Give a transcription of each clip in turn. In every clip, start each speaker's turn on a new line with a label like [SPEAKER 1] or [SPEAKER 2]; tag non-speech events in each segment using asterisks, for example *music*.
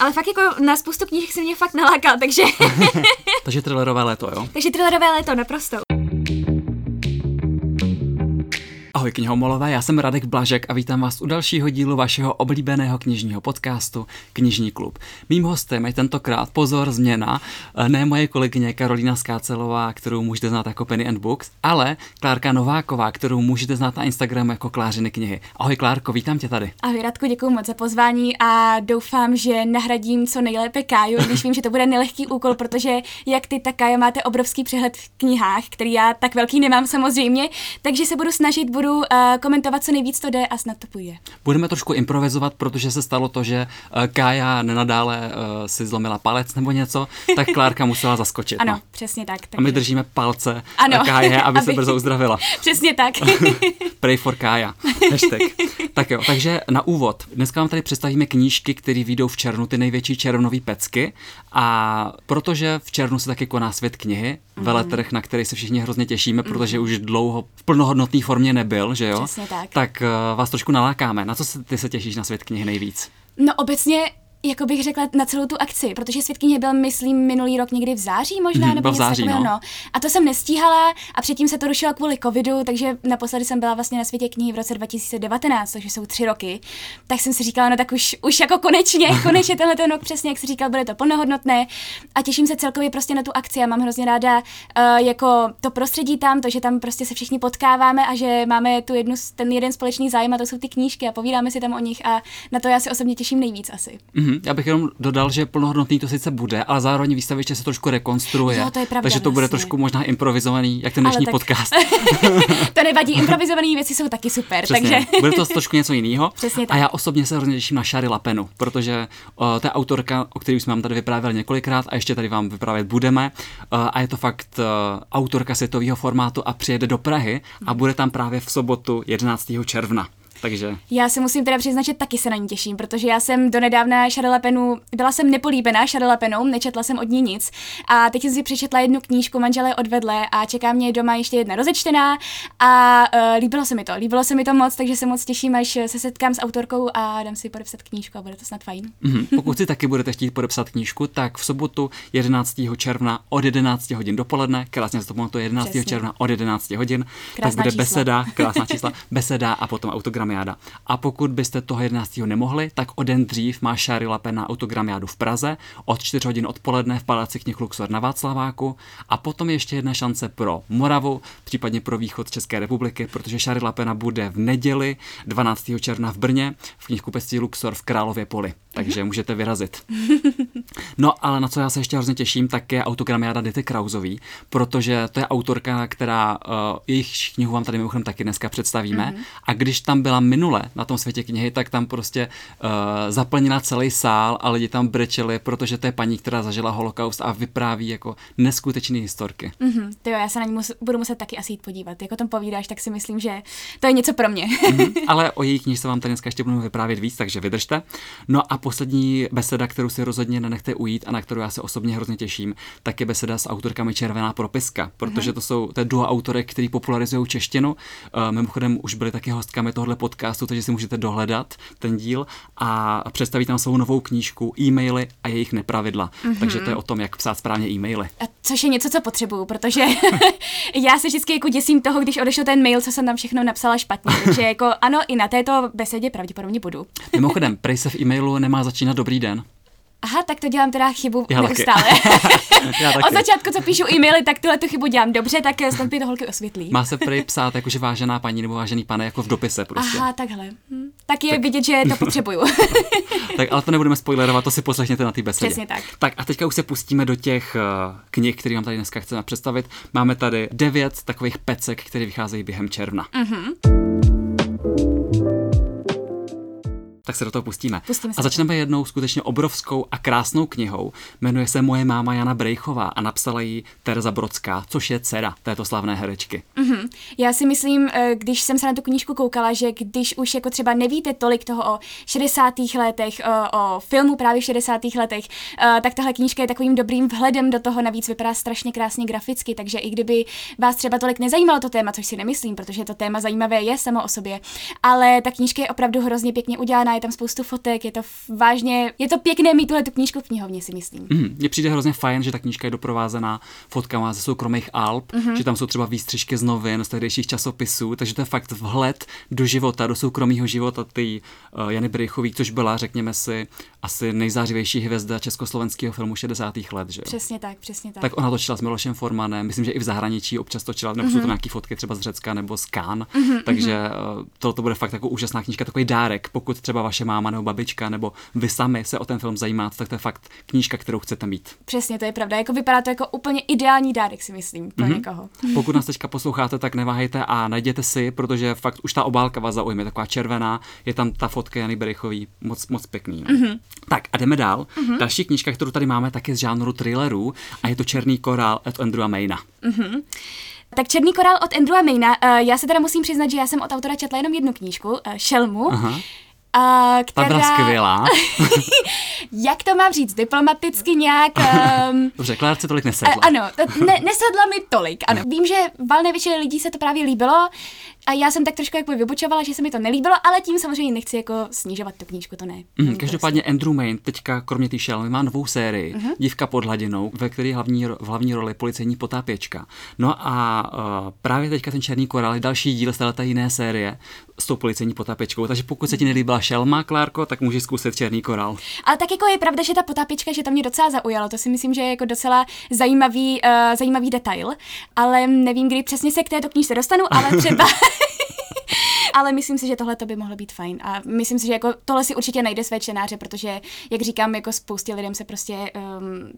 [SPEAKER 1] Ale fakt jako na spoustu knížek se mě fakt nalákal, takže... *laughs*
[SPEAKER 2] takže thrillerové léto, jo?
[SPEAKER 1] Takže thrillerové léto, naprosto.
[SPEAKER 2] Ahoj knihomolové, já jsem Radek Blažek a vítám vás u dalšího dílu vašeho oblíbeného knižního podcastu Knižní klub. Mým hostem je tentokrát, pozor, změna, ne moje kolegyně Karolína Skácelová, kterou můžete znát jako Penny and Books, ale Klárka Nováková, kterou můžete znát na Instagramu jako Klářiny knihy. Ahoj Klárko, vítám tě tady.
[SPEAKER 1] Ahoj Radku, děkuji moc za pozvání a doufám, že nahradím co nejlépe Káju, když vím, že to bude nelehký úkol, protože jak ty, tak Kája máte obrovský přehled v knihách, který já tak velký nemám samozřejmě, takže se budu snažit, budu budu uh, komentovat, co nejvíc to jde a snad to půjde.
[SPEAKER 2] Budeme trošku improvizovat, protože se stalo to, že uh, Kája nenadále uh, si zlomila palec nebo něco, tak *laughs* Klárka musela zaskočit.
[SPEAKER 1] Ano, no. přesně tak. Takže...
[SPEAKER 2] A my držíme palce ano, Káje, aby, *laughs* aby se brzo uzdravila. *laughs*
[SPEAKER 1] přesně tak.
[SPEAKER 2] Pray for Kája. Hashtag. tak jo, takže na úvod. Dneska vám tady představíme knížky, které vyjdou v červnu, ty největší červnové pecky. A protože v červnu se taky koná svět knihy. Veletrh, na který se všichni hrozně těšíme, mm. protože už dlouho v plnohodnotné formě nebyl, že jo?
[SPEAKER 1] Přesně tak.
[SPEAKER 2] Tak uh, vás trošku nalákáme. Na co se, ty se těšíš na svět knihy nejvíc?
[SPEAKER 1] No obecně jako bych řekla, na celou tu akci, protože světkyně byl, myslím, minulý rok někdy v září možná,
[SPEAKER 2] mm,
[SPEAKER 1] nebo
[SPEAKER 2] v září,
[SPEAKER 1] takového,
[SPEAKER 2] no.
[SPEAKER 1] no. A to jsem nestíhala a předtím se to rušilo kvůli covidu, takže naposledy jsem byla vlastně na světě knihy v roce 2019, což jsou tři roky. Tak jsem si říkala, no tak už, už jako konečně, *laughs* konečně tenhle ten rok přesně, jak si říkal, bude to plnohodnotné a těším se celkově prostě na tu akci a mám hrozně ráda uh, jako to prostředí tam, to, že tam prostě se všichni potkáváme a že máme tu jednu, ten jeden společný zájem a to jsou ty knížky a povídáme si tam o nich a na to já si osobně těším nejvíc asi.
[SPEAKER 2] Mm-hmm, já bych jenom dodal, že plnohodnotný to sice bude, ale zároveň výstaviště se trošku rekonstruuje.
[SPEAKER 1] Jo, to je pravda,
[SPEAKER 2] takže to bude
[SPEAKER 1] vlastně.
[SPEAKER 2] trošku možná improvizovaný, jak ten dnešní tak... podcast. *laughs*
[SPEAKER 1] to nevadí, *laughs* improvizované věci jsou taky super.
[SPEAKER 2] Přesně,
[SPEAKER 1] takže...
[SPEAKER 2] bude to trošku něco jiného.
[SPEAKER 1] Přesně tak.
[SPEAKER 2] A já osobně se hrozně těším na Shari Lapenu, protože uh, ta autorka, o které jsme vám tady vyprávěli několikrát a ještě tady vám vyprávět budeme, uh, a je to fakt uh, autorka světového formátu a přijede do Prahy a bude tam právě v sobotu 11. června. Takže...
[SPEAKER 1] Já se musím teda přiznat, že taky se na ní těším, protože já jsem donedávna Charlotte Penu, byla jsem nepolíbená Penou, nečetla jsem od ní nic a teď jsem si přečetla jednu knížku, manželé odvedle a čeká mě doma ještě jedna rozečtená a uh, líbilo se mi to, líbilo se mi to moc, takže se moc těším, až se setkám s autorkou a dám si podepsat knížku a bude to snad fajn.
[SPEAKER 2] Mm-hmm. Pokud si taky budete chtít podepsat knížku, tak v sobotu 11. června od 11 hodin dopoledne, krásně se to 11. Přesně. června od 11 hodin,
[SPEAKER 1] Krásná
[SPEAKER 2] tak bude
[SPEAKER 1] čísla.
[SPEAKER 2] beseda, krásná *laughs* čísla, beseda a potom autogram autogramiáda. A pokud byste toho 11. nemohli, tak o den dřív má Šáry Lape na autogramiádu v Praze od 4 hodin odpoledne v Paláci knih Luxor na Václaváku a potom ještě jedna šance pro Moravu, případně pro východ České republiky, protože Šáry Lapena bude v neděli 12. června v Brně v knihkupectví Luxor v Králově poli, takže můžete vyrazit. *laughs* No ale na co já se ještě hrozně těším, tak je autogramiáda Dity Krauzový, protože to je autorka, která uh, jejich knihu vám tady mimochodem taky dneska představíme mm-hmm. a když tam byla minule na tom světě knihy, tak tam prostě uh, zaplnila celý sál a lidi tam brečeli, protože to je paní, která zažila holokaust a vypráví jako neskutečné historky.
[SPEAKER 1] Mm-hmm, to jo, já se na ní mus, budu muset taky asi jít podívat. Jako tom povídáš, tak si myslím, že to je něco pro mě.
[SPEAKER 2] mm-hmm, *laughs* ale o její knižce vám tady dneska ještě budu vyprávět víc, takže vydržte. No a poslední beseda, kterou si rozhodně nenechte ujít a na kterou já se osobně hrozně těším, tak je beseda s autorkami Červená propiska, protože mm-hmm. to jsou to duo autorek, který popularizují češtinu. Uh, mimochodem už byly taky hostkami tohle podcastu, takže si můžete dohledat ten díl a představí tam svou novou knížku, e-maily a jejich nepravidla. Mm-hmm. Takže to je o tom, jak psát správně e-maily.
[SPEAKER 1] A což je něco, co potřebuju, protože *laughs* já se vždycky jako děsím toho, když odešel ten mail, co jsem tam všechno napsala špatně. Takže jako ano, i na této besedě pravděpodobně budu.
[SPEAKER 2] Mimochodem, prej se v e-mailu nemá začínat dobrý den.
[SPEAKER 1] Aha, tak to dělám teda chybu
[SPEAKER 2] Já
[SPEAKER 1] neustále. *laughs*
[SPEAKER 2] Já taky.
[SPEAKER 1] Od začátku, co píšu e-maily, tak tuhle tu chybu dělám dobře, tak snad mi to holky osvětlí.
[SPEAKER 2] Má se prý psát jakože vážená paní nebo vážený pane, jako v dopise prostě.
[SPEAKER 1] Aha, takhle. Hm. Tak je tak. vidět, že to potřebuju. *laughs*
[SPEAKER 2] tak ale to nebudeme spoilerovat, to si poslechněte na té besedě.
[SPEAKER 1] Přesně tak.
[SPEAKER 2] Tak a teďka už se pustíme do těch uh, knih, které vám tady dneska chceme představit. Máme tady devět takových pecek, které vycházejí během června.
[SPEAKER 1] Mm-hmm
[SPEAKER 2] tak se do toho pustíme.
[SPEAKER 1] Pustíme
[SPEAKER 2] a začneme jednou skutečně obrovskou a krásnou knihou. Jmenuje se Moje máma Jana Brejchová a napsala ji Tereza Brodská, což je dcera této slavné herečky.
[SPEAKER 1] Mm-hmm. Já si myslím, eh, když jsem se na tu knížku koukala, že když už jako třeba nevíte tolik toho o 60. letech, o, o filmu právě v 60. letech, eh, tak tahle knížka je takovým dobrým vhledem do toho, navíc vypadá strašně krásně graficky, takže i kdyby vás třeba tolik nezajímalo to téma, což si nemyslím, protože to téma zajímavé je samo o sobě, ale ta knížka je opravdu hrozně pěkně udělaná, je tam spoustu fotek, je to vážně, je to pěkné mít tuhle tu knížku v knihovně, si myslím.
[SPEAKER 2] Mm, mně přijde hrozně fajn, že ta knížka je doprovázená fotkama ze soukromých alb, mm-hmm. že tam jsou třeba výstřižky z novin, z tehdejších časopisů, takže to je fakt vhled do života, do soukromého života ty uh, Jany Brychový, což byla, řekněme si, asi nejzářivější hvězda československého filmu 60. let. Že jo?
[SPEAKER 1] Přesně tak, přesně tak.
[SPEAKER 2] Tak ona točila s Milošem Formanem, myslím, že i v zahraničí občas točila, nebo mm-hmm. jsou to nějaké fotky třeba z Řecka nebo z Kán, mm-hmm, takže uh, to, to bude fakt jako úžasná knížka, takový dárek, pokud třeba vaše máma nebo babička nebo vy sami se o ten film zajímáte, tak to je fakt knížka, kterou chcete mít.
[SPEAKER 1] Přesně, to je pravda. Jako vypadá to jako úplně ideální dárek, si myslím, pro mm-hmm. někoho. *laughs*
[SPEAKER 2] Pokud nás teďka posloucháte, tak neváhejte a najděte si, protože fakt už ta obálka vás zaujme, taková červená, je tam ta fotka Jany Berichový, moc, moc pěkný. No. Mm-hmm. Tak a jdeme dál. Mm-hmm. Další knížka, kterou tady máme, tak je z žánru thrillerů a je to Černý korál od Andrewa Mayna. Mm-hmm.
[SPEAKER 1] Tak Černý korál od Andrewa Mayna, uh, já se teda musím přiznat, že já jsem od autora četla jenom jednu knížku, uh, Šelmu. Aha.
[SPEAKER 2] Uh, která... Ta byla skvělá. *laughs*
[SPEAKER 1] jak to mám říct, diplomaticky nějak... *laughs*
[SPEAKER 2] Um... Dobře, Klárce tolik nesedla. Uh,
[SPEAKER 1] ano, ne, nesedla mi tolik, ano. Vím, že valné většině lidí se to právě líbilo a já jsem tak trošku jako vybočovala, že se mi to nelíbilo, ale tím samozřejmě nechci jako snižovat tu knížku, to ne.
[SPEAKER 2] Mm, každopádně prostě. Andrew Main teďka kromě té Shell má novou sérii, uh-huh. Dívka pod hladinou, ve které hlavní, v hlavní roli policejní potápěčka. No a uh, právě teďka ten Černý korál je další díl z této jiné série s tou policejní potápěčkou, takže pokud se ti nelíbila Šelma, Klárko, tak můžeš zkusit Černý korál.
[SPEAKER 1] Ale tak jako je pravda, že ta potápěčka, že to mě docela zaujalo, to si myslím, že je jako docela zajímavý, uh, zajímavý detail, ale nevím, kdy přesně se k této knížce dostanu, ale *laughs* třeba *laughs* ale myslím si, že tohle to by mohlo být fajn. A myslím si, že jako tohle si určitě najde své čtenáře, protože, jak říkám, jako spoustě lidem se prostě um,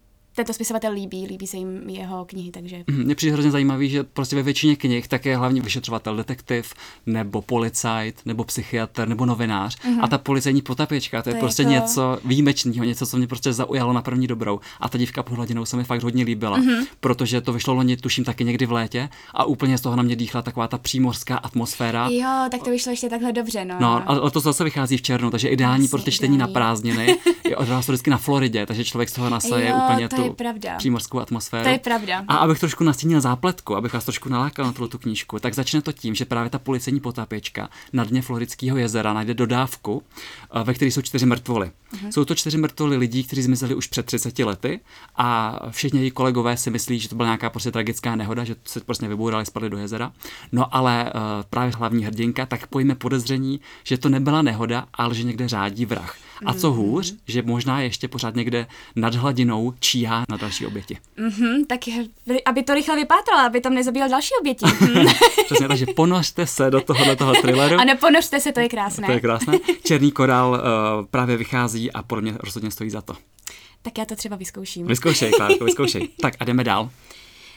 [SPEAKER 1] tento spisovatel líbí, líbí se jim jeho knihy, takže...
[SPEAKER 2] Mhm, mně přijde hrozně zajímavý, že prostě ve většině knih tak je hlavně vyšetřovatel detektiv, nebo policajt, nebo psychiatr, nebo novinář. Mm-hmm. A ta policejní potapěčka, to, to je prostě jako... něco výjimečného, něco, co mě prostě zaujalo na první dobrou. A ta dívka pod hladinou se mi fakt hodně líbila, mm-hmm. protože to vyšlo loni, tuším, taky někdy v létě a úplně z toho na mě dýchla taková ta přímořská atmosféra.
[SPEAKER 1] Jo, tak to vyšlo ještě takhle dobře, no.
[SPEAKER 2] No, ale to zase vychází v červnu, takže ideální pro ty čtení na prázdniny. *laughs* je od vás vždycky na Floridě, takže člověk z toho nasaje úplně tu
[SPEAKER 1] je pravda.
[SPEAKER 2] přímořskou atmosféru.
[SPEAKER 1] To je pravda.
[SPEAKER 2] A abych trošku nastínil zápletku, abych vás trošku nalákal na tu knížku, tak začne to tím, že právě ta policejní potápěčka na dně Floridského jezera najde dodávku, eh, ve které jsou čtyři mrtvoly. Uh-huh. Jsou to čtyři mrtvoly lidí, kteří zmizeli už před 30 lety a všichni její kolegové si myslí, že to byla nějaká prostě tragická nehoda, že se prostě vybourali, spadli do jezera. No ale uh, právě hlavní hrdinka tak pojme podezření, že to nebyla nehoda, ale že někde řádí vrah. A co mhm. hůř, že možná ještě pořád někde nad hladinou číhá na další oběti.
[SPEAKER 1] Mm-hmm, tak aby to rychle vypátrala, aby tam nezabíjel další oběti. *laughs*
[SPEAKER 2] Přesně, takže ponořte se do tohohle toho thrilleru.
[SPEAKER 1] A neponořte se, to je krásné.
[SPEAKER 2] To je krásné. Černý korál uh, právě vychází a podle mě rozhodně stojí za to.
[SPEAKER 1] Tak já to třeba vyzkouším.
[SPEAKER 2] Vyzkoušej, Klárko, vyzkoušej. *laughs* tak a jdeme dál.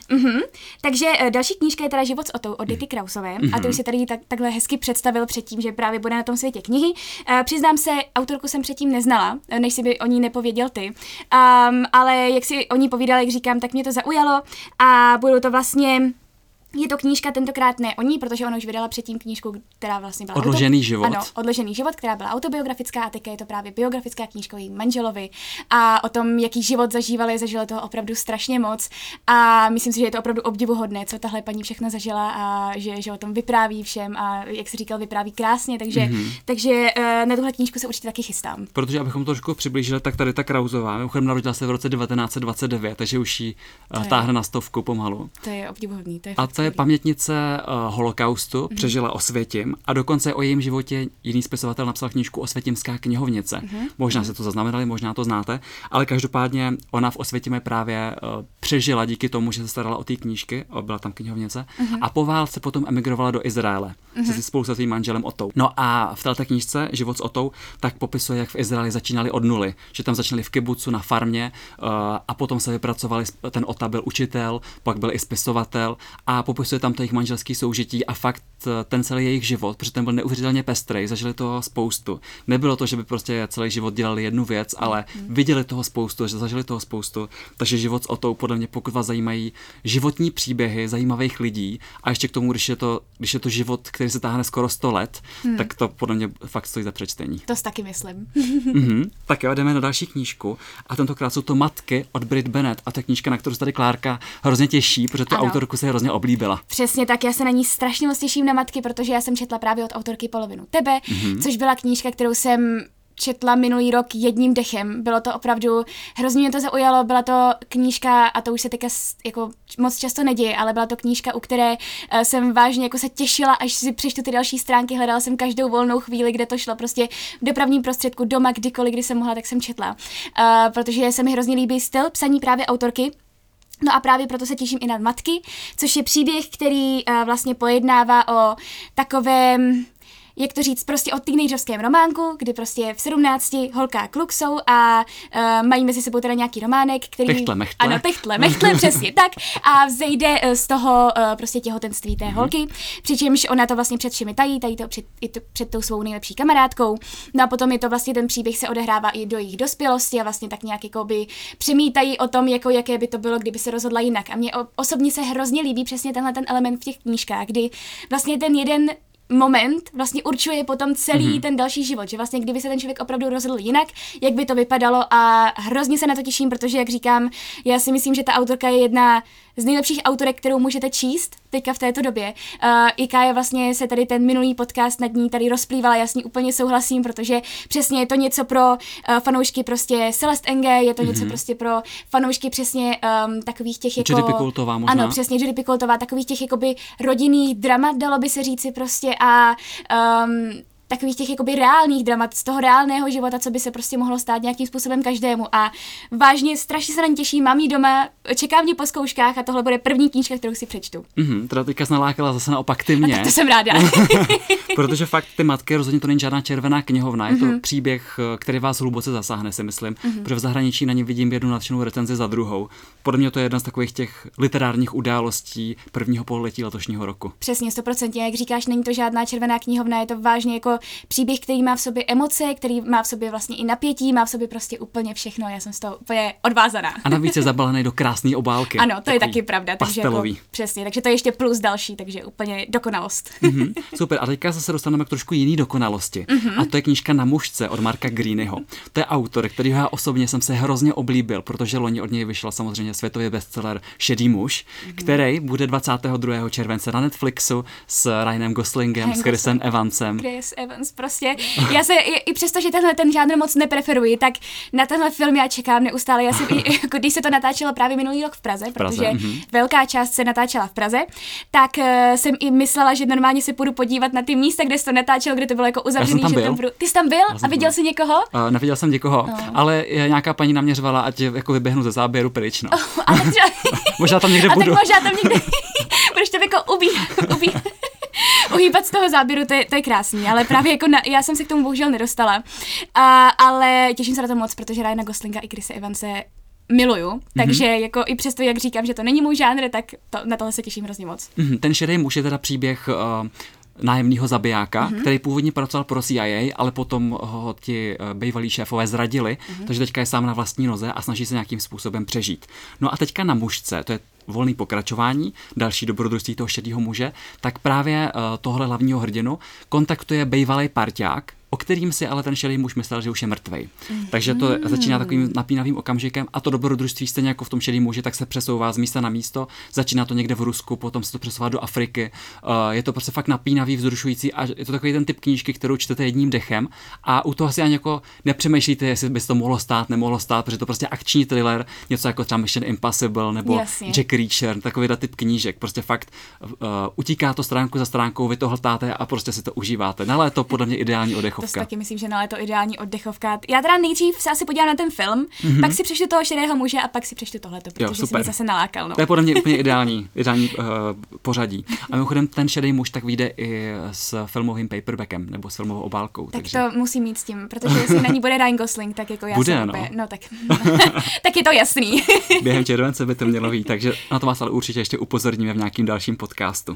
[SPEAKER 1] Mm-hmm. Takže uh, další knížka je teda Život s Otou od Dicky Krausové mm-hmm. a ty už si tady tak, takhle hezky představil předtím, že právě bude na tom světě knihy. Uh, přiznám se, autorku jsem předtím neznala, než si by o ní nepověděl ty, um, ale jak si o ní povídal, jak říkám, tak mě to zaujalo a budou to vlastně je to knížka tentokrát ne o ní, protože ona už vydala předtím knížku, která vlastně byla
[SPEAKER 2] Odložený auto... život.
[SPEAKER 1] Ano, Odložený život, která byla autobiografická a teď je to právě biografická knížka o jejím manželovi a o tom, jaký život zažívali, zažila toho opravdu strašně moc a myslím si, že je to opravdu obdivuhodné, co tahle paní všechno zažila a že, že o tom vypráví všem a jak si říkal, vypráví krásně, takže, mm-hmm. takže uh, na tuhle knížku se určitě taky chystám.
[SPEAKER 2] Protože abychom to trošku přiblížili, tak tady ta Krauzová, mimochodem narodila se v roce 1929, takže už jí uh, táhne na stovku pomalu.
[SPEAKER 1] To je obdivuhodný, to je
[SPEAKER 2] a to je pamětnice uh, holokaustu, mm-hmm. přežila Osvětim a dokonce o jejím životě jiný spisovatel napsal knížku Osvětimská knihovnice. Mm-hmm. Možná se to zaznamenali, možná to znáte, ale každopádně ona v Osvětime právě uh, přežila díky tomu, že se starala o ty knížky, byla tam knihovnice, mm-hmm. a po válce potom emigrovala do Izraele mm-hmm. se spolu se svým manželem Otou. No a v této knížce Život s Otou tak popisuje, jak v Izraeli začínali od nuly, že tam začínali v kibucu na farmě uh, a potom se vypracovali, ten Ota byl učitel, pak byl i spisovatel a popisuje tam to jejich manželský soužití a fakt eh, ten celý jejich život, protože ten byl neuvěřitelně pestrý, zažili toho spoustu. Nebylo to, že by prostě celý život dělali jednu věc, ale mm. viděli toho spoustu, že zažili toho spoustu, takže život s Otou podle mě pokud vás zajímají životní příběhy zajímavých lidí a ještě k tomu, když je to, když je to život, který se táhne skoro 100 let, hmm. tak to podle mě fakt stojí za přečtení.
[SPEAKER 1] To si taky myslím.
[SPEAKER 2] mm-hmm. *laughs* Tak jo, jdeme na další knížku a tentokrát jsou to Matky od Brit Bennett a ta knížka, na kterou se tady Klárka hrozně těší, protože tu ano. autorku se hrozně oblíbila.
[SPEAKER 1] Přesně tak, já se na ní strašně moc těším na Matky, protože já jsem četla právě od autorky polovinu tebe, mm-hmm. což byla knížka, kterou jsem četla minulý rok jedním dechem. Bylo to opravdu, hrozně mě to zaujalo, byla to knížka, a to už se teďka jako moc často neděje, ale byla to knížka, u které uh, jsem vážně jako se těšila, až si přečtu ty další stránky, hledala jsem každou volnou chvíli, kde to šlo prostě v dopravním prostředku, doma, kdykoliv, kdy jsem mohla, tak jsem četla. Uh, protože se mi hrozně líbí styl psaní právě autorky, No a právě proto se těším i na Matky, což je příběh, který uh, vlastně pojednává o takovém jak to říct, prostě o teenagerovském románku, kdy prostě v 17 holka a kluk jsou a uh, mají mezi sebou teda nějaký románek, který...
[SPEAKER 2] Techtle, mechtle.
[SPEAKER 1] Ano, techtle, mechtle, *laughs* přesně tak. A vzejde uh, z toho uh, prostě těhotenství té mm-hmm. holky, přičemž ona to vlastně před všemi tají, tají to před, i to před tou svou nejlepší kamarádkou. No a potom je to vlastně ten příběh se odehrává i do jejich dospělosti a vlastně tak nějak jako by přemítají o tom, jako jaké by to bylo, kdyby se rozhodla jinak. A mně osobně se hrozně líbí přesně tenhle ten element v těch knížkách, kdy vlastně ten jeden moment vlastně určuje potom celý mm-hmm. ten další život, že vlastně kdyby se ten člověk opravdu rozhodl jinak, jak by to vypadalo a hrozně se na to těším, protože jak říkám, já si myslím, že ta autorka je jedna z nejlepších autorek, kterou můžete číst teďka v této době. Uh, Ika je vlastně se tady ten minulý podcast nad ní tady rozplývala, já s ní úplně souhlasím, protože přesně je to něco pro uh, fanoušky prostě Celeste Enge, je to mm-hmm. něco mhm. prostě pro fanoušky přesně um, takových těch jako...
[SPEAKER 2] Judy Pikultová možná.
[SPEAKER 1] Ano, přesně Judy Pikultová, takových těch jakoby rodinných dramat, dalo by se říci prostě a um, takových těch jakoby reálných dramat z toho reálného života, co by se prostě mohlo stát nějakým způsobem každému. A vážně strašně se na ně těším, mám ji doma, čeká mě po zkouškách a tohle bude první knížka, kterou si přečtu.
[SPEAKER 2] Mm-hmm, teda teďka nalákala zase naopak ty mě. A
[SPEAKER 1] tak to jsem ráda. *laughs* *laughs* *laughs*
[SPEAKER 2] Protože fakt ty matky rozhodně to není žádná červená knihovna, je to mm-hmm. příběh, který vás hluboce zasáhne, si myslím. Mm-hmm. Protože v zahraničí na něm vidím jednu nadšenou recenzi za druhou. Podle mě to je jedna z takových těch literárních událostí prvního pololetí letošního roku.
[SPEAKER 1] Přesně, 100%. Jak říkáš, není to žádná červená knihovna, je to vážně jako příběh, který má v sobě emoce, který má v sobě vlastně i napětí, má v sobě prostě úplně všechno. Já jsem z toho úplně odvázaná.
[SPEAKER 2] A navíc je *laughs* zabalený do krásné obálky.
[SPEAKER 1] Ano, to je taky pravda. Takže jako, přesně, takže to je ještě plus další, takže úplně dokonalost.
[SPEAKER 2] Mm-hmm, *laughs* super, a teďka zase dostaneme k trošku jiný dokonalosti. Mm-hmm. A to je knížka Na mužce od Marka Greenyho. To je autor, který já osobně jsem se hrozně oblíbil, protože loni od něj vyšel samozřejmě světový bestseller Šedý muž, mm-hmm. který bude 22. července na Netflixu s Ryanem Goslingem, Ryan s Chrisem Evansem.
[SPEAKER 1] Chris Evans prostě. Já se, i, i přesto, že tenhle ten žánr moc nepreferuji, tak na tenhle film já čekám neustále. Já jsem, i, *laughs* jako když se to natáčelo právě minulý rok v Praze, v Praze protože mm-hmm. velká část se natáčela v Praze, tak uh, jsem i myslela, že normálně se půjdu podívat na ty místa, kde se to natáčelo, kde to bylo jako uzavřené. Že tam budu... Ty jsi tam byl a viděl jsi někoho?
[SPEAKER 2] Uh, neviděl jsem někoho, no. ale nějaká paní naměřovala, ať jako vyběhnu ze záběru pryč. No.
[SPEAKER 1] Oh, a tak třeba...
[SPEAKER 2] možná tam někde
[SPEAKER 1] a
[SPEAKER 2] budu.
[SPEAKER 1] Tak možná tam někde *laughs* budeš tam jako ubí, *laughs* ubí *laughs* uhýbat z toho záběru, to je, to je krásný, ale právě jako na, já jsem se k tomu bohužel nedostala. A, ale těším se na to moc, protože Ryana Goslinga i Chrisa Evanse miluju, mm-hmm. takže jako i přesto, jak říkám, že to není můj žánr, tak to, na tohle se těším hrozně moc.
[SPEAKER 2] Mm-hmm. Ten šedý muž je teda příběh uh, nájemního zabijáka, mm-hmm. který původně pracoval pro CIA, ale potom ho ti uh, bývalí šéfové zradili, mm-hmm. takže teďka je sám na vlastní noze a snaží se nějakým způsobem přežít. No a teďka na mužce, to je volný pokračování, další dobrodružství toho šedého muže, tak právě uh, tohle hlavního hrdinu kontaktuje bývalý parťák, o kterým si ale ten šedý muž myslel, že už je mrtvý. Mm. Takže to začíná takovým napínavým okamžikem a to dobrodružství stejně jako v tom šedém muži, tak se přesouvá z místa na místo. Začíná to někde v Rusku, potom se to přesouvá do Afriky. Uh, je to prostě fakt napínavý, vzrušující a je to takový ten typ knížky, kterou čtete jedním dechem a u toho si ani jako nepřemýšlíte, jestli by se to mohlo stát, nemohlo stát, protože to prostě akční thriller, něco jako třeba Mission Impossible nebo Jasně. Jack Reacher, takový typ knížek. Prostě fakt uh, utíká to stránku za stránkou, vy to hltáte a prostě si to užíváte. Na léto podle mě ideální oddech
[SPEAKER 1] To taky myslím, že na léto ideální oddechovka. Já teda nejdřív se asi podívám na ten film, mm-hmm. pak si přečtu toho šedého muže a pak si přečtu tohleto, protože jo, super. zase nalákal. No.
[SPEAKER 2] To je podle mě úplně ideální, ideální uh, pořadí. A mimochodem ten šedý muž tak vyjde i s filmovým paperbackem nebo s filmovou obálkou.
[SPEAKER 1] Tak takže... to musí mít s tím, protože jestli na ní bude Ryan Gosling, tak jako já
[SPEAKER 2] bude,
[SPEAKER 1] jsem
[SPEAKER 2] no.
[SPEAKER 1] Opět, no tak, *laughs* tak je to jasný. *laughs*
[SPEAKER 2] Během července by to mělo být, takže na to vás ale určitě ještě upozorníme v nějakým dalším podcastu.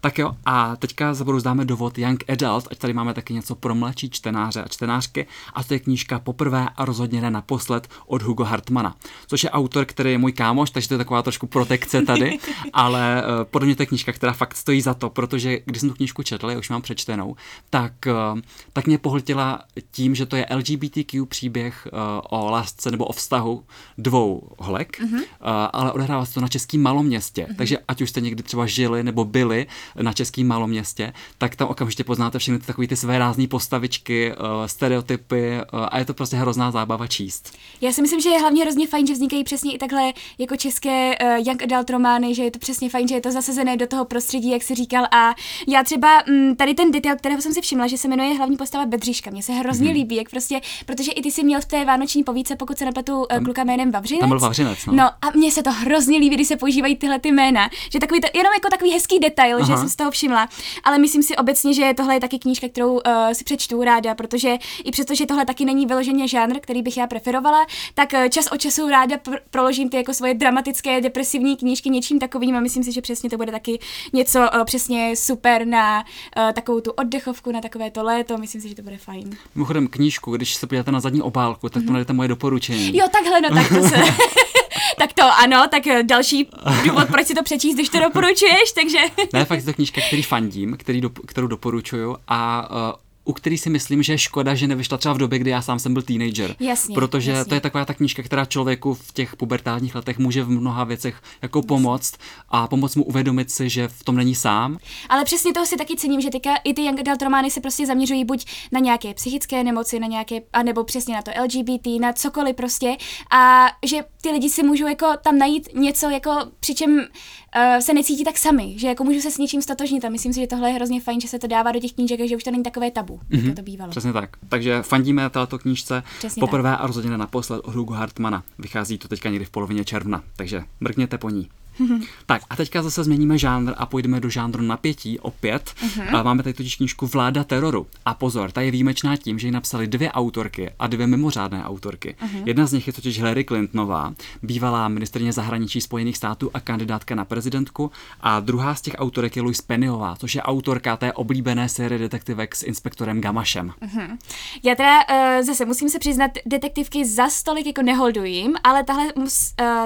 [SPEAKER 2] tak jo, a teďka za zdáme dovod Young Adult, ať tady máme taky něco pro mladší čtenáře a čtenářky a to je knížka Poprvé a rozhodně ne naposled od Hugo Hartmana, což je autor, který je můj kámoš, takže to je taková trošku protekce tady, *laughs* ale uh, podle mě to je knížka, která fakt stojí za to, protože když jsem tu knížku četl, já už mám přečtenou, tak, uh, tak mě pohltila tím, že to je LGBTQ příběh uh, o lásce nebo o vztahu dvou holek, mm-hmm. ale odehrává se to na českém maloměstě, mm-hmm. takže ať už jste někdy třeba žili nebo byli na českém maloměstě, tak tam okamžitě poznáte všechny ty takové ty své rázné postavičky, uh, stereotypy uh, a je to prostě hrozná zábava číst.
[SPEAKER 1] Já si myslím, že je hlavně hrozně fajn, že vznikají přesně i takhle jako české uh, young adult romány, že je to přesně fajn, že je to zasazené do toho prostředí, jak si říkal. A já třeba m, tady ten detail, kterého jsem si všimla, že se jmenuje hlavní postava Bedříška. Mně se hrozně mm-hmm. líbí, jak prostě, protože i ty si měl v té vánoční povídce, pokud se nepletu, uh, kluka jménem Vavřinec.
[SPEAKER 2] Tam byl Vavřinec, no.
[SPEAKER 1] no. a mně se to hrozně líbí, když se používají tyhle ty jména. Že takový to, jenom jako takový hezký detail, Aha. že jsem z toho všimla. Ale myslím si obecně, že tohle je taky knížka, kterou uh, si přečtu ráda, protože i přesto, že tohle taky není vyloženě žánr, který bych já preferovala, tak uh, čas od času ráda pr- proložím ty jako svoje dramatické, depresivní knížky něčím takovým a myslím si, že přesně to bude taky něco uh, přesně super na uh, takovou tu oddechovku, na takové to léto. Myslím si, že to bude fajn.
[SPEAKER 2] Mimochodem knížku, když se podíváte na zadní obálku, tak to mm-hmm. moje doporučení.
[SPEAKER 1] Jo, takhle, no tak to se. *laughs* tak to ano, tak další důvod, proč si to přečíst, když to doporučuješ, takže...
[SPEAKER 2] ne, fakt je to knížka, který fandím, který do, kterou doporučuju a uh, u který si myslím, že je škoda, že nevyšla třeba v době, kdy já sám jsem byl teenager.
[SPEAKER 1] Jasně,
[SPEAKER 2] protože
[SPEAKER 1] jasně.
[SPEAKER 2] to je taková ta knížka, která člověku v těch pubertálních letech může v mnoha věcech jako pomoct a pomoct mu uvědomit si, že v tom není sám.
[SPEAKER 1] Ale přesně toho si taky cením, že teďka i ty young adult romány se prostě zaměřují buď na nějaké psychické nemoci, na nějaké, anebo přesně na to LGBT, na cokoliv prostě a že ty lidi si můžou jako tam najít něco, jako přičem uh, se necítí tak sami, že jako můžu se s něčím stotožnit a myslím si, že tohle je hrozně fajn, že se to dává do těch knížek, že už to není takové tabu mm-hmm. jako to bývalo.
[SPEAKER 2] Přesně tak. Takže fandíme této knížce Přesně poprvé tak. a rozhodně naposled od Hugo Hartmana. Vychází to teďka někdy v polovině června, takže mrkněte po ní. *laughs* tak a teďka zase změníme žánr a půjdeme do žánru napětí opět. Uh-huh. A máme tady totiž knížku Vláda teroru. A pozor, ta je výjimečná tím, že ji napsali dvě autorky a dvě mimořádné autorky. Uh-huh. Jedna z nich je totiž Hillary Clintonová, bývalá ministrně zahraničí Spojených států a kandidátka na prezidentku. A druhá z těch autorek je Louise Pennyová, což je autorka té oblíbené série detektivek s inspektorem Gamašem. Uh-huh.
[SPEAKER 1] Já teda uh, zase musím se přiznat, detektivky za stolik jako neholdujím, ale tahle, uh,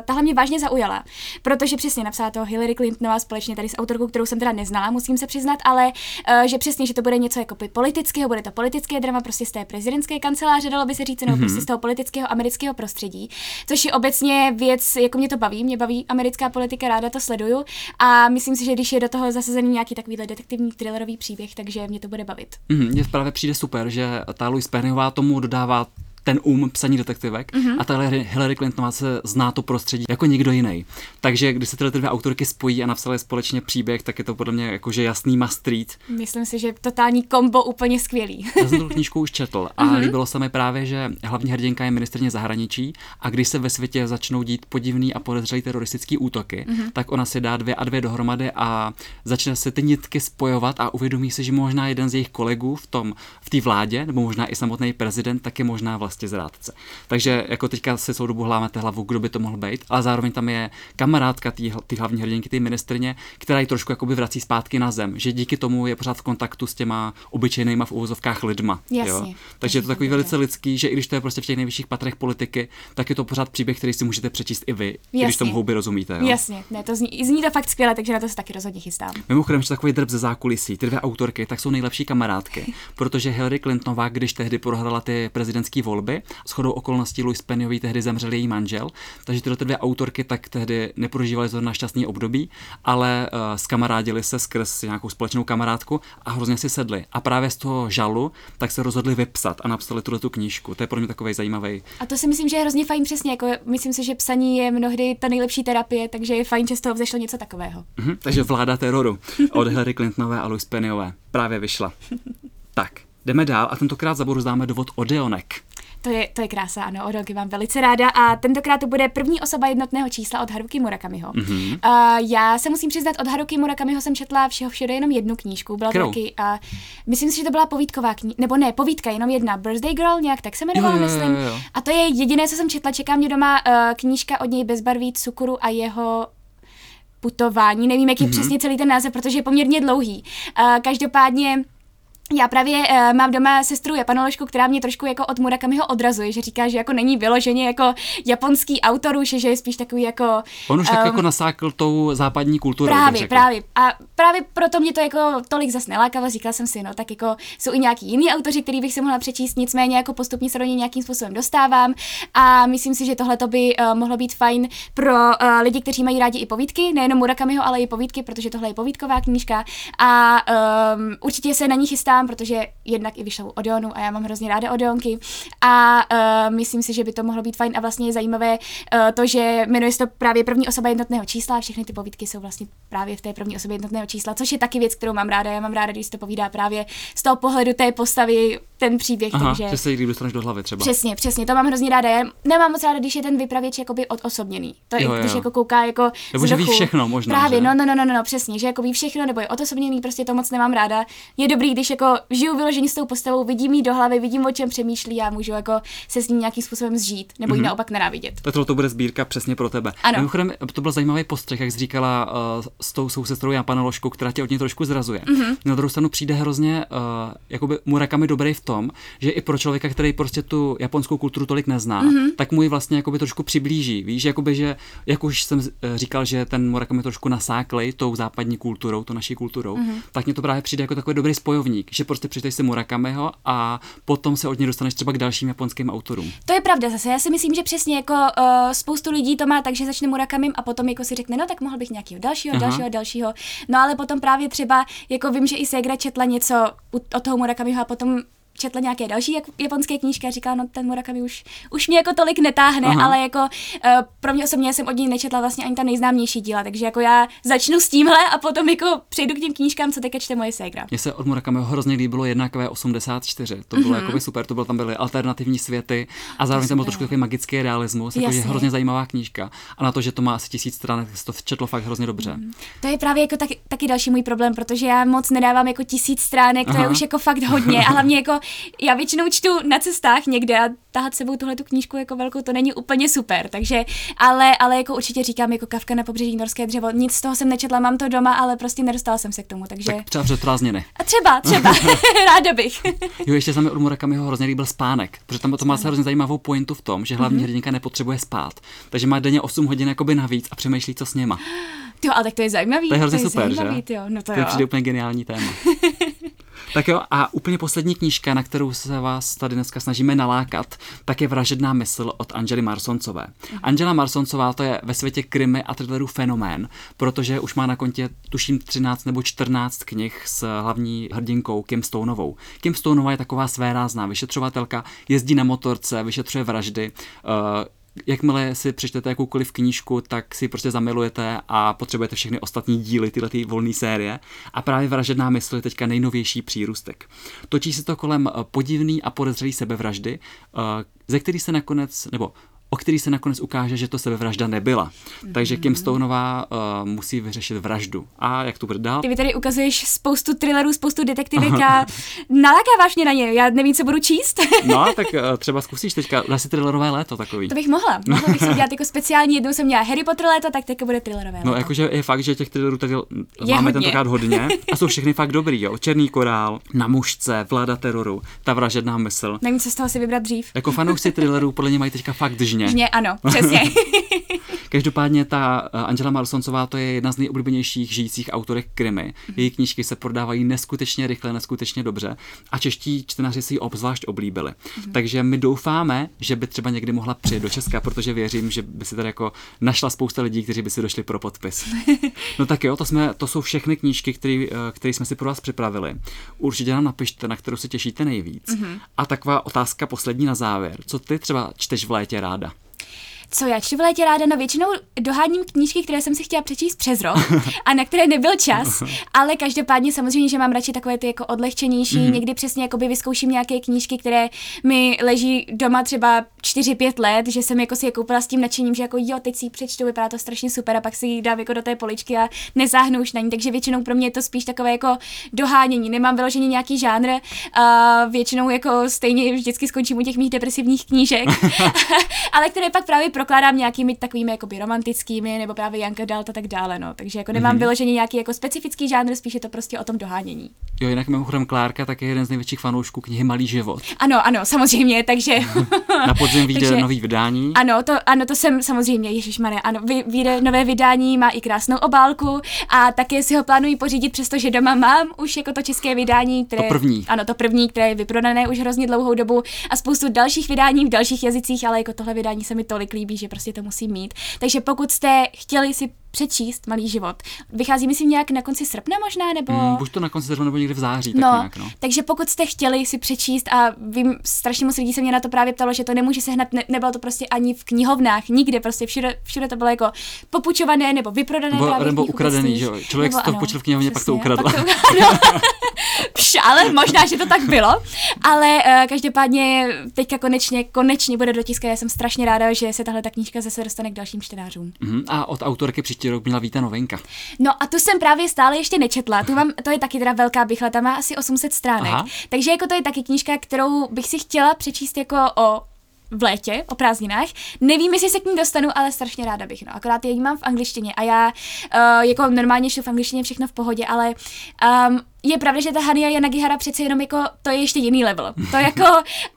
[SPEAKER 1] tahle mě vážně zaujala, protože přesně napsala to Hillary Clintonová společně tady s autorkou, kterou jsem teda neznala, musím se přiznat, ale uh, že přesně, že to bude něco jako politického, bude to politické drama prostě z té prezidentské kanceláře, dalo by se říct, nebo mm-hmm. prostě z toho politického amerického prostředí, což je obecně věc, jako mě to baví, mě baví americká politika, ráda to sleduju a myslím si, že když je do toho zasazený nějaký takovýhle detektivní thrillerový příběh, takže mě to bude bavit.
[SPEAKER 2] Mm, mně právě přijde super, že ta Louise Pennyová tomu dodává ten um psaní detektivek mm-hmm. a tahle Hillary Clintonová se zná to prostředí jako nikdo jiný. Takže když se tyhle dvě autorky spojí a napsali společně příběh, tak je to podle mě jakože jasný must read.
[SPEAKER 1] Myslím si, že totální kombo úplně skvělý.
[SPEAKER 2] Já jsem tu knížku už četl a mm-hmm. líbilo se mi právě, že hlavní hrdinka je ministrně zahraničí a když se ve světě začnou dít podivný a podezřelý teroristický útoky, mm-hmm. tak ona si dá dvě a dvě dohromady a začne se ty nitky spojovat a uvědomí si, že možná jeden z jejich kolegů v tom v té vládě, nebo možná i samotný prezident, tak je možná vlastně vlastně zrádce. Takže jako teďka si celou dobu hlámáte hlavu, kdo by to mohl být, ale zároveň tam je kamarádka té hlavní hrdinky, té ministrně, která ji trošku jakoby vrací zpátky na zem, že díky tomu je pořád v kontaktu s těma obyčejnýma v uvozovkách lidma.
[SPEAKER 1] Jasně. Jo?
[SPEAKER 2] Takže je to takový velice lidský, že i když to je prostě v těch nejvyšších patrech politiky, tak je to pořád příběh, který si můžete přečíst i vy, Jasně. když tomu houby rozumíte. Jo?
[SPEAKER 1] Jasně, ne, to zní, zní to fakt skvěle, takže na to se taky rozhodně chystám.
[SPEAKER 2] Mimochodem, že takový drb ze zákulisí, ty dvě autorky, tak jsou nejlepší kamarádky, *laughs* protože Hillary Clintonová, když tehdy prohrála ty prezidentské volby, shodou okolností Louis Pennyový tehdy zemřel její manžel, takže tyhle dvě autorky tak tehdy neprožívaly zrovna šťastný období, ale uh, skamarádili se skrz nějakou společnou kamarádku a hrozně si sedli. A právě z toho žalu tak se rozhodli vypsat a napsali tuhle tu knížku. To je pro mě takový zajímavý.
[SPEAKER 1] A to si myslím, že je hrozně fajn přesně. Jako myslím si, že psaní je mnohdy ta nejlepší terapie, takže je fajn, že z toho vzešlo něco takového.
[SPEAKER 2] Mm-hmm, takže vláda teroru od Hillary Clintonové a Louis Pennyové právě vyšla. tak, jdeme dál a tentokrát zabrouzdáme dovod Odeonek.
[SPEAKER 1] To je, to je krása, ano, Oroky mám velice ráda a tentokrát to bude první osoba jednotného čísla od Haruki Murakamiho. Mm-hmm. Uh, já se musím přiznat, od Haruki Murakamiho jsem četla všeho všude jenom jednu knížku, byla
[SPEAKER 2] Kterou?
[SPEAKER 1] taky, uh, myslím si, že to byla povídková knížka, nebo ne, povídka, jenom jedna, Birthday Girl, nějak tak se jmenovala, myslím. Jo, jo. A to je jediné, co jsem četla, čeká mě doma uh, knížka od něj Bezbarví cukru a jeho putování, nevím, jaký mm-hmm. přesně celý ten název, protože je poměrně dlouhý. Uh, každopádně já právě uh, mám doma sestru japanoložku, která mě trošku jako od Murakamiho odrazuje, že říká, že jako není vyloženě jako japonský autor už, že je spíš takový jako...
[SPEAKER 2] On už um, tak jako nasákl tou západní kulturou.
[SPEAKER 1] Právě, právě. A právě proto mě to jako tolik zas nelákalo, říkala jsem si, no tak jako jsou i nějaký jiný autoři, který bych si mohla přečíst, nicméně jako postupně se do něj nějakým způsobem dostávám a myslím si, že tohle to by uh, mohlo být fajn pro uh, lidi, kteří mají rádi i povídky, nejenom Murakamiho, ale i povídky, protože tohle je povídková knížka a um, určitě se na ní chystám, protože jednak i vyšlo Odeonu a já mám hrozně ráda Odeonky a uh, myslím si, že by to mohlo být fajn. A vlastně je zajímavé uh, to, že jmenuje se to právě první osoba jednotného čísla. A všechny ty povídky jsou vlastně právě v té první osobě jednotného čísla, což je taky věc, kterou mám ráda. Já mám ráda, když se to povídá právě z toho pohledu té postavy, ten příběh.
[SPEAKER 2] Aha,
[SPEAKER 1] takže...
[SPEAKER 2] že se jí dostaneš do hlavy třeba.
[SPEAKER 1] Přesně, přesně, to mám hrozně ráda. Já nemám moc ráda, když je ten vypravěč jakoby odosobněný. To je, jo, jo. když jako kouká jako
[SPEAKER 2] Nebo že ví všechno možná.
[SPEAKER 1] Právě,
[SPEAKER 2] že?
[SPEAKER 1] no, no, no, no, no, přesně, že jako ví všechno, nebo je odosobněný, prostě to moc nemám ráda. Je dobrý, když jako žiju vyložení s tou postavou, vidím jí do hlavy, vidím, o čem přemýšlí a můžu jako se s ním nějakým způsobem zžít, nebo mm-hmm. ji mhm. naopak nenávidět.
[SPEAKER 2] Tak to bude sbírka přesně pro tebe.
[SPEAKER 1] Ano.
[SPEAKER 2] Mimochodem, to byl zajímavý postřeh, jak jsi říkala uh, s tou sousestrou japanoložkou, která tě od něj trošku zrazuje. Mm-hmm. Na druhou stranu přijde hrozně uh, jakoby Murakami dobrý v tom, že i pro člověka, který prostě tu japonskou kulturu tolik nezná, mm-hmm. tak mu ji vlastně jakoby trošku přiblíží. Víš, jakoby, že, jak už jsem eh, říkal, že ten Murakami trošku nasáklej tou západní kulturou, tou naší kulturou, mm-hmm. tak mně to právě přijde jako takový dobrý spojovník, že prostě přečteš si Murakamiho a potom se od něj dostaneš třeba k dalším japonským autorům.
[SPEAKER 1] To je pravda zase. Já si myslím, že přesně jako uh, spoustu lidí to má tak, že začne Murakamim a potom jako si řekne, no tak mohl bych nějakého dalšího, Aha. dalšího, dalšího. No ale potom právě třeba, jako vím, že i Segra četla něco od toho Murakamiho a potom četla nějaké další japonské knížky a říkala, no ten Murakami už, už mě jako tolik netáhne, Aha. ale jako uh, pro mě osobně jsem od něj nečetla vlastně ani ta nejznámější díla, takže jako já začnu s tímhle a potom jako přejdu k těm knížkám, co teďka čte moje ségra.
[SPEAKER 2] Mně se od Murakami hrozně líbilo 1 84 to bylo mm-hmm. jako super, to bylo tam byly alternativní světy a zároveň tam byl trošku takový magický realismus, jako je hrozně zajímavá knížka a na to, že to má asi tisíc stran, to četlo fakt hrozně dobře. Mm.
[SPEAKER 1] To je právě jako taky, taky další můj problém, protože já moc nedávám jako tisíc stránek, to Aha. je už jako fakt hodně a hlavně jako já většinou čtu na cestách někde a tahat sebou tuhle tu knížku jako velkou, to není úplně super, takže, ale, ale jako určitě říkám, jako Kavka na pobřeží Norské dřevo, nic z toho jsem nečetla, mám to doma, ale prostě nedostala jsem se k tomu, takže...
[SPEAKER 2] Tak třeba před prázdniny.
[SPEAKER 1] A třeba, třeba, *laughs* *laughs* ráda bych.
[SPEAKER 2] jo, ještě se mi ho hrozně líbil spánek, protože tam to má se hrozně zajímavou pointu v tom, že hlavní mm-hmm. hrdinka nepotřebuje spát, takže má denně 8 hodin jakoby navíc a přemýšlí, co s něma. *gasps*
[SPEAKER 1] Jo, ale tak to je zajímavý.
[SPEAKER 2] To je hrozně
[SPEAKER 1] to je
[SPEAKER 2] super,
[SPEAKER 1] zajímavý,
[SPEAKER 2] že?
[SPEAKER 1] Tyjo. No to,
[SPEAKER 2] to je přijde úplně geniální téma. *laughs* Tak jo, a úplně poslední knížka, na kterou se vás tady dneska snažíme nalákat, tak je Vražedná mysl od Angely Marsoncové. Mhm. Angela Marsoncová to je ve světě krimi a thrillerů fenomén, protože už má na kontě tuším 13 nebo 14 knih s hlavní hrdinkou Kim Stoneovou. Kim Stoneová je taková svérázná vyšetřovatelka, jezdí na motorce, vyšetřuje vraždy, uh, jakmile si přečtete jakoukoliv knížku, tak si prostě zamilujete a potřebujete všechny ostatní díly tyhle ty volné série. A právě vražedná mysl je teďka nejnovější přírůstek. Točí se to kolem eh, podivný a podezřelý sebevraždy, eh, ze který se nakonec, nebo o který se nakonec ukáže, že to sebevražda nebyla. Mm-hmm. Takže Kim Stoneová uh, musí vyřešit vraždu. A jak to bude dál?
[SPEAKER 1] Ty mi tady ukazuješ spoustu thrillerů, spoustu detektivek a nalákáváš mě na ně. Já nevím, co budu číst. *laughs*
[SPEAKER 2] no, tak uh, třeba zkusíš teďka, asi thrillerové léto takový.
[SPEAKER 1] To bych mohla. *laughs* Mohla bych si dělat jako speciální, jednou jsem měla Harry Potter léto, tak teďka bude thrillerové
[SPEAKER 2] no, léto. No, jakože je fakt, že těch thrillerů tady je máme hodně. tentokrát hodně *laughs* a jsou všechny fakt dobrý, jo. Černý korál, na mužce, vláda teroru, ta vražedná mysl.
[SPEAKER 1] Nevím, co z toho si vybrat dřív.
[SPEAKER 2] Jako fanoušci thrillerů podle mě mají teďka fakt Žně,
[SPEAKER 1] ano, přesně. *laughs*
[SPEAKER 2] Každopádně ta eh, Angela Marsoncová to je jedna z nejoblíbenějších žijících autorek krimi. Mhm. Její knížky se prodávají neskutečně rychle, neskutečně dobře a čeští čtenáři si ji obzvlášť oblíbili. Mm-hmm. Takže my doufáme, že by třeba někdy mohla přijet do Česka, protože věřím, že by si tady jako našla spousta lidí, kteří by si došli pro podpis. *laughs* No tak jo, to, jsme, to jsou všechny knížky, které eh, jsme si pro vás připravili. Určitě nám napište, na kterou se těšíte nejvíc. Mm-hmm. A taková otázka poslední na závěr. Co ty třeba čteš v létě ráda?
[SPEAKER 1] Co já čtu v létě ráda, no většinou doháním knížky, které jsem si chtěla přečíst přes rok *laughs* a na které nebyl čas, *laughs* ale každopádně samozřejmě, že mám radši takové ty jako odlehčenější, mm. někdy přesně jakoby vyzkouším nějaké knížky, které mi leží doma třeba 4-5 let, že jsem jako si je koupila s tím nadšením, že jako jo, teď si ji přečtu, vypadá to strašně super a pak si ji dám jako do té poličky a nezáhnu už na ní, takže většinou pro mě je to spíš takové jako dohánění, nemám vyloženě nějaký žánr, a většinou jako stejně vždycky skončím u těch mých depresivních knížek, *laughs* ale které pak právě prokládám nějakými takovými jakoby romantickými, nebo právě Janka Dalt a tak dále, no. Takže jako nemám mm-hmm. vyloženě nějaký jako specifický žánr, spíš je to prostě o tom dohánění.
[SPEAKER 2] Jo, jinak mimochodem Klárka tak je jeden z největších fanoušků knihy Malý život.
[SPEAKER 1] Ano, ano, samozřejmě, takže... *laughs*
[SPEAKER 2] Na podzim vyjde takže... nový vydání.
[SPEAKER 1] Ano, to, ano, to jsem samozřejmě, Ježíš ano, vyjde nové vydání, má i krásnou obálku a také si ho plánuji pořídit, přestože doma mám už jako to české vydání, které...
[SPEAKER 2] To první.
[SPEAKER 1] Ano, to první, které je vyprodané už hrozně dlouhou dobu a spoustu dalších vydání v dalších jazycích, ale jako tohle vydání se mi tolik líbí, že prostě to musím mít. Takže pokud jste chtěli si přečíst Malý život. Vychází, myslím, nějak na konci srpna možná, nebo...
[SPEAKER 2] Mm, buď to na konci srpna, nebo někdy v září, tak
[SPEAKER 1] no,
[SPEAKER 2] nějak, no.
[SPEAKER 1] Takže pokud jste chtěli si přečíst a vím, strašně moc lidí se mě na to právě ptalo, že to nemůže se hned, ne, nebylo to prostě ani v knihovnách, nikde, prostě všude, všude to bylo jako popučované nebo vyprodané
[SPEAKER 2] nebo, nebo ukradený, že jo? Člověk nebo, si to ano, počil v knihovně, pak to ukradl. Pak to, *laughs*
[SPEAKER 1] Pš, ale možná, že to tak bylo. Ale uh, každopádně teďka konečně, konečně bude do tiska. Já jsem strašně ráda, že se tahle ta knížka zase dostane k dalším čtenářům.
[SPEAKER 2] Uh-huh. A od autorky příští rok měla víta novinka.
[SPEAKER 1] No a tu jsem právě stále ještě nečetla. Tu mám, to je taky teda velká bychla, tam má asi 800 stránek. Aha. Takže jako to je taky knížka, kterou bych si chtěla přečíst jako o v létě, o prázdninách. Nevím, jestli se k ní dostanu, ale strašně ráda bych. No. Akorát ji mám v angličtině a já uh, jako normálně šlu v angličtině všechno v pohodě, ale um, je pravda, že ta Hania Yanagihara přece jenom jako, to je ještě jiný level. To *laughs* jako,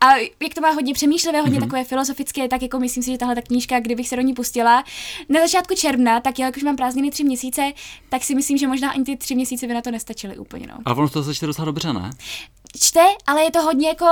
[SPEAKER 1] a jak to má hodně přemýšlivé, hodně mm-hmm. takové filozofické, tak jako myslím si, že tahle ta knížka, kdybych se do ní pustila na začátku června, tak já, už mám prázdniny tři měsíce, tak si myslím, že možná ani ty tři měsíce by na to nestačily úplně. No.
[SPEAKER 2] Ale ono to začne docela dobře, ne?
[SPEAKER 1] Čte, ale je to hodně jako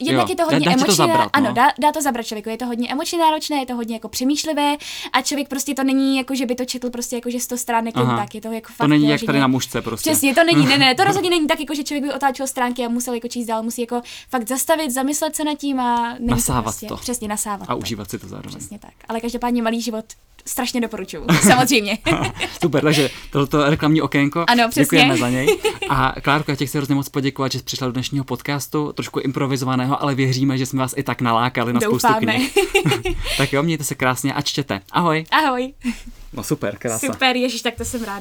[SPEAKER 1] jednak
[SPEAKER 2] jo,
[SPEAKER 1] je to hodně
[SPEAKER 2] dá,
[SPEAKER 1] dá
[SPEAKER 2] emočně, to zabrat, no.
[SPEAKER 1] ano, dá, dá, to zabrat člověku, je to hodně emočně náročné, je to hodně jako přemýšlivé a člověk prostě to není jako, že by to četl prostě jako, že 100 stránek jen tak, je to jako fakt.
[SPEAKER 2] To není jak tady na mužce prostě.
[SPEAKER 1] Přesně, to není, ne, ne, to *laughs* rozhodně není tak, jako, že člověk by otáčel stránky a musel jako číst dál, musí jako fakt zastavit, zamyslet se nad tím a
[SPEAKER 2] nasávat
[SPEAKER 1] to, prostě,
[SPEAKER 2] to.
[SPEAKER 1] Přesně, nasávat.
[SPEAKER 2] A užívat si to zároveň.
[SPEAKER 1] Přesně tak. Ale každopádně malý život strašně doporučuju, *laughs* samozřejmě. *laughs*
[SPEAKER 2] Super, takže toto reklamní okénko.
[SPEAKER 1] Ano, přesně.
[SPEAKER 2] Děkujeme za něj. *laughs* A Klárko, já ti chci hrozně moc poděkovat, že jsi přišla do dnešního podcastu, trošku improvizovaného, ale věříme, že jsme vás i tak nalákali na Doufáme. spoustu knih. tak jo, mějte se krásně a čtěte. Ahoj.
[SPEAKER 1] Ahoj.
[SPEAKER 2] No super, krása.
[SPEAKER 1] Super, ježiš, tak to jsem ráda.